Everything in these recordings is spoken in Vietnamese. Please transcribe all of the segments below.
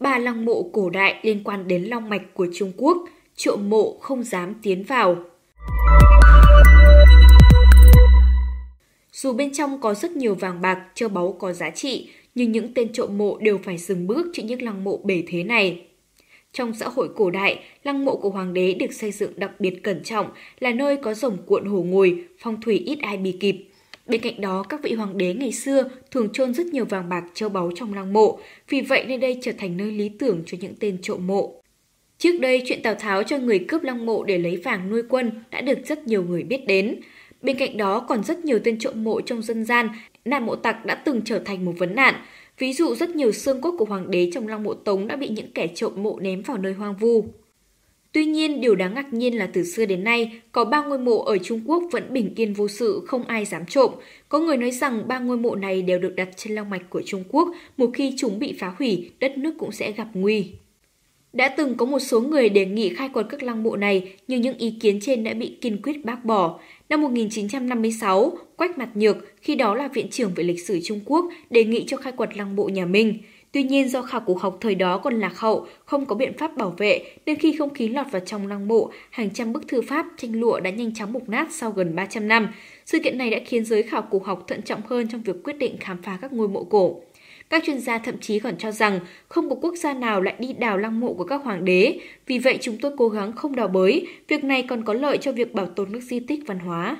ba lăng mộ cổ đại liên quan đến long mạch của Trung Quốc, trộm mộ không dám tiến vào. Dù bên trong có rất nhiều vàng bạc, châu báu có giá trị, nhưng những tên trộm mộ đều phải dừng bước trước những lăng mộ bể thế này. Trong xã hội cổ đại, lăng mộ của hoàng đế được xây dựng đặc biệt cẩn trọng, là nơi có rồng cuộn hổ ngồi, phong thủy ít ai bị kịp. Bên cạnh đó, các vị hoàng đế ngày xưa thường chôn rất nhiều vàng bạc châu báu trong lăng mộ, vì vậy nơi đây trở thành nơi lý tưởng cho những tên trộm mộ. Trước đây, chuyện Tào Tháo cho người cướp lăng mộ để lấy vàng nuôi quân đã được rất nhiều người biết đến. Bên cạnh đó còn rất nhiều tên trộm mộ trong dân gian, nạn mộ tặc đã từng trở thành một vấn nạn. Ví dụ rất nhiều xương cốt của hoàng đế trong lăng mộ Tống đã bị những kẻ trộm mộ ném vào nơi hoang vu. Tuy nhiên, điều đáng ngạc nhiên là từ xưa đến nay, có ba ngôi mộ ở Trung Quốc vẫn bình yên vô sự, không ai dám trộm. Có người nói rằng ba ngôi mộ này đều được đặt trên long mạch của Trung Quốc, một khi chúng bị phá hủy, đất nước cũng sẽ gặp nguy. Đã từng có một số người đề nghị khai quật các lăng mộ này, nhưng những ý kiến trên đã bị kiên quyết bác bỏ. Năm 1956, Quách Mặt Nhược, khi đó là Viện trưởng về lịch sử Trung Quốc, đề nghị cho khai quật lăng mộ nhà Minh. Tuy nhiên do khảo cổ học thời đó còn lạc hậu, không có biện pháp bảo vệ, nên khi không khí lọt vào trong lăng mộ, hàng trăm bức thư pháp, tranh lụa đã nhanh chóng mục nát sau gần 300 năm. Sự kiện này đã khiến giới khảo cổ học thận trọng hơn trong việc quyết định khám phá các ngôi mộ cổ. Các chuyên gia thậm chí còn cho rằng không có quốc gia nào lại đi đào lăng mộ của các hoàng đế, vì vậy chúng tôi cố gắng không đào bới, việc này còn có lợi cho việc bảo tồn các di tích văn hóa.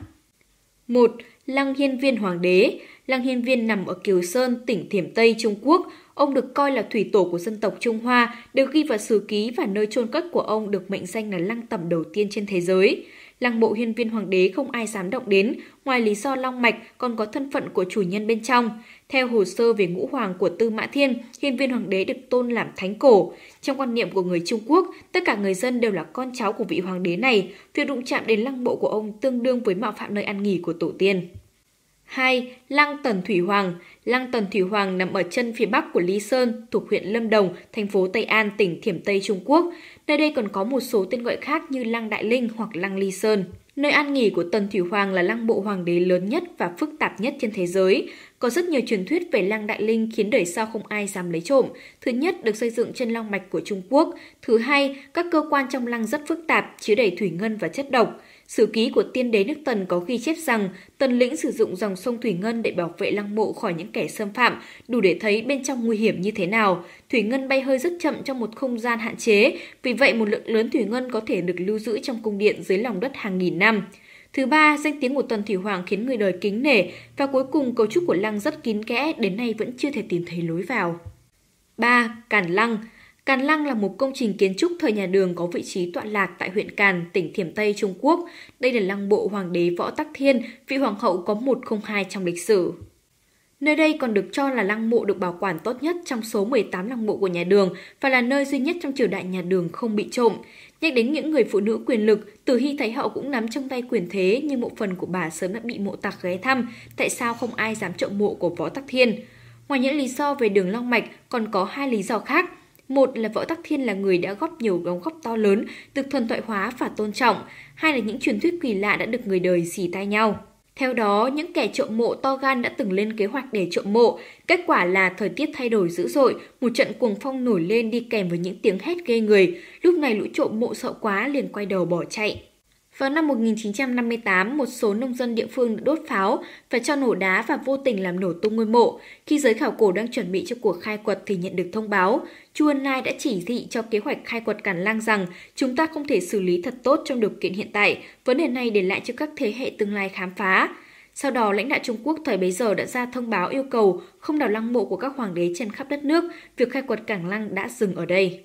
1. Lăng Hiên Viên Hoàng đế Lăng Hiên Viên nằm ở Kiều Sơn, tỉnh Thiểm Tây, Trung Quốc. Ông được coi là thủy tổ của dân tộc Trung Hoa, được ghi vào sử ký và nơi chôn cất của ông được mệnh danh là lăng tẩm đầu tiên trên thế giới. Lăng mộ hiên viên hoàng đế không ai dám động đến, ngoài lý do long mạch còn có thân phận của chủ nhân bên trong. Theo hồ sơ về ngũ hoàng của Tư Mã Thiên, hiên viên hoàng đế được tôn làm thánh cổ. Trong quan niệm của người Trung Quốc, tất cả người dân đều là con cháu của vị hoàng đế này. Việc đụng chạm đến lăng mộ của ông tương đương với mạo phạm nơi ăn nghỉ của tổ tiên. 2. Lăng Tần Thủy Hoàng Lăng Tần Thủy Hoàng nằm ở chân phía bắc của Lý Sơn, thuộc huyện Lâm Đồng, thành phố Tây An, tỉnh Thiểm Tây, Trung Quốc. Nơi đây còn có một số tên gọi khác như Lăng Đại Linh hoặc Lăng lý Sơn. Nơi an nghỉ của Tần Thủy Hoàng là lăng bộ hoàng đế lớn nhất và phức tạp nhất trên thế giới. Có rất nhiều truyền thuyết về lăng Đại Linh khiến đời sau không ai dám lấy trộm. Thứ nhất, được xây dựng trên long mạch của Trung Quốc. Thứ hai, các cơ quan trong lăng rất phức tạp, chứa đầy thủy ngân và chất độc. Sử ký của tiên đế nước Tần có ghi chép rằng Tần lĩnh sử dụng dòng sông Thủy Ngân để bảo vệ lăng mộ khỏi những kẻ xâm phạm, đủ để thấy bên trong nguy hiểm như thế nào. Thủy Ngân bay hơi rất chậm trong một không gian hạn chế, vì vậy một lượng lớn Thủy Ngân có thể được lưu giữ trong cung điện dưới lòng đất hàng nghìn năm. Thứ ba, danh tiếng của Tần Thủy Hoàng khiến người đời kính nể và cuối cùng cấu trúc của lăng rất kín kẽ, đến nay vẫn chưa thể tìm thấy lối vào. 3. càn Lăng Càn Lăng là một công trình kiến trúc thời nhà Đường có vị trí tọa lạc tại huyện Càn, tỉnh Thiểm Tây, Trung Quốc. Đây là lăng bộ hoàng đế Võ Tắc Thiên, vị hoàng hậu có 102 trong lịch sử. Nơi đây còn được cho là lăng mộ được bảo quản tốt nhất trong số 18 lăng mộ của nhà Đường và là nơi duy nhất trong triều đại nhà Đường không bị trộm. Nhắc đến những người phụ nữ quyền lực, Từ Hy Thái Hậu cũng nắm trong tay quyền thế nhưng mộ phần của bà sớm đã bị mộ tặc ghé thăm, tại sao không ai dám trộm mộ của Võ Tắc Thiên? Ngoài những lý do về đường long mạch, còn có hai lý do khác – một là Võ Tắc Thiên là người đã góp nhiều đóng góp to lớn, được thuần thoại hóa và tôn trọng. Hai là những truyền thuyết kỳ lạ đã được người đời xì tai nhau. Theo đó, những kẻ trộm mộ to gan đã từng lên kế hoạch để trộm mộ. Kết quả là thời tiết thay đổi dữ dội, một trận cuồng phong nổi lên đi kèm với những tiếng hét ghê người. Lúc này lũ trộm mộ sợ quá liền quay đầu bỏ chạy. Vào năm 1958, một số nông dân địa phương đã đốt pháo và cho nổ đá và vô tình làm nổ tung ngôi mộ. Khi giới khảo cổ đang chuẩn bị cho cuộc khai quật thì nhận được thông báo, Chu Ân Lai đã chỉ thị cho kế hoạch khai quật Cản Lang rằng chúng ta không thể xử lý thật tốt trong điều kiện hiện tại, vấn đề này để lại cho các thế hệ tương lai khám phá. Sau đó, lãnh đạo Trung Quốc thời bấy giờ đã ra thông báo yêu cầu không đào lăng mộ của các hoàng đế trên khắp đất nước, việc khai quật Cảng Lăng đã dừng ở đây.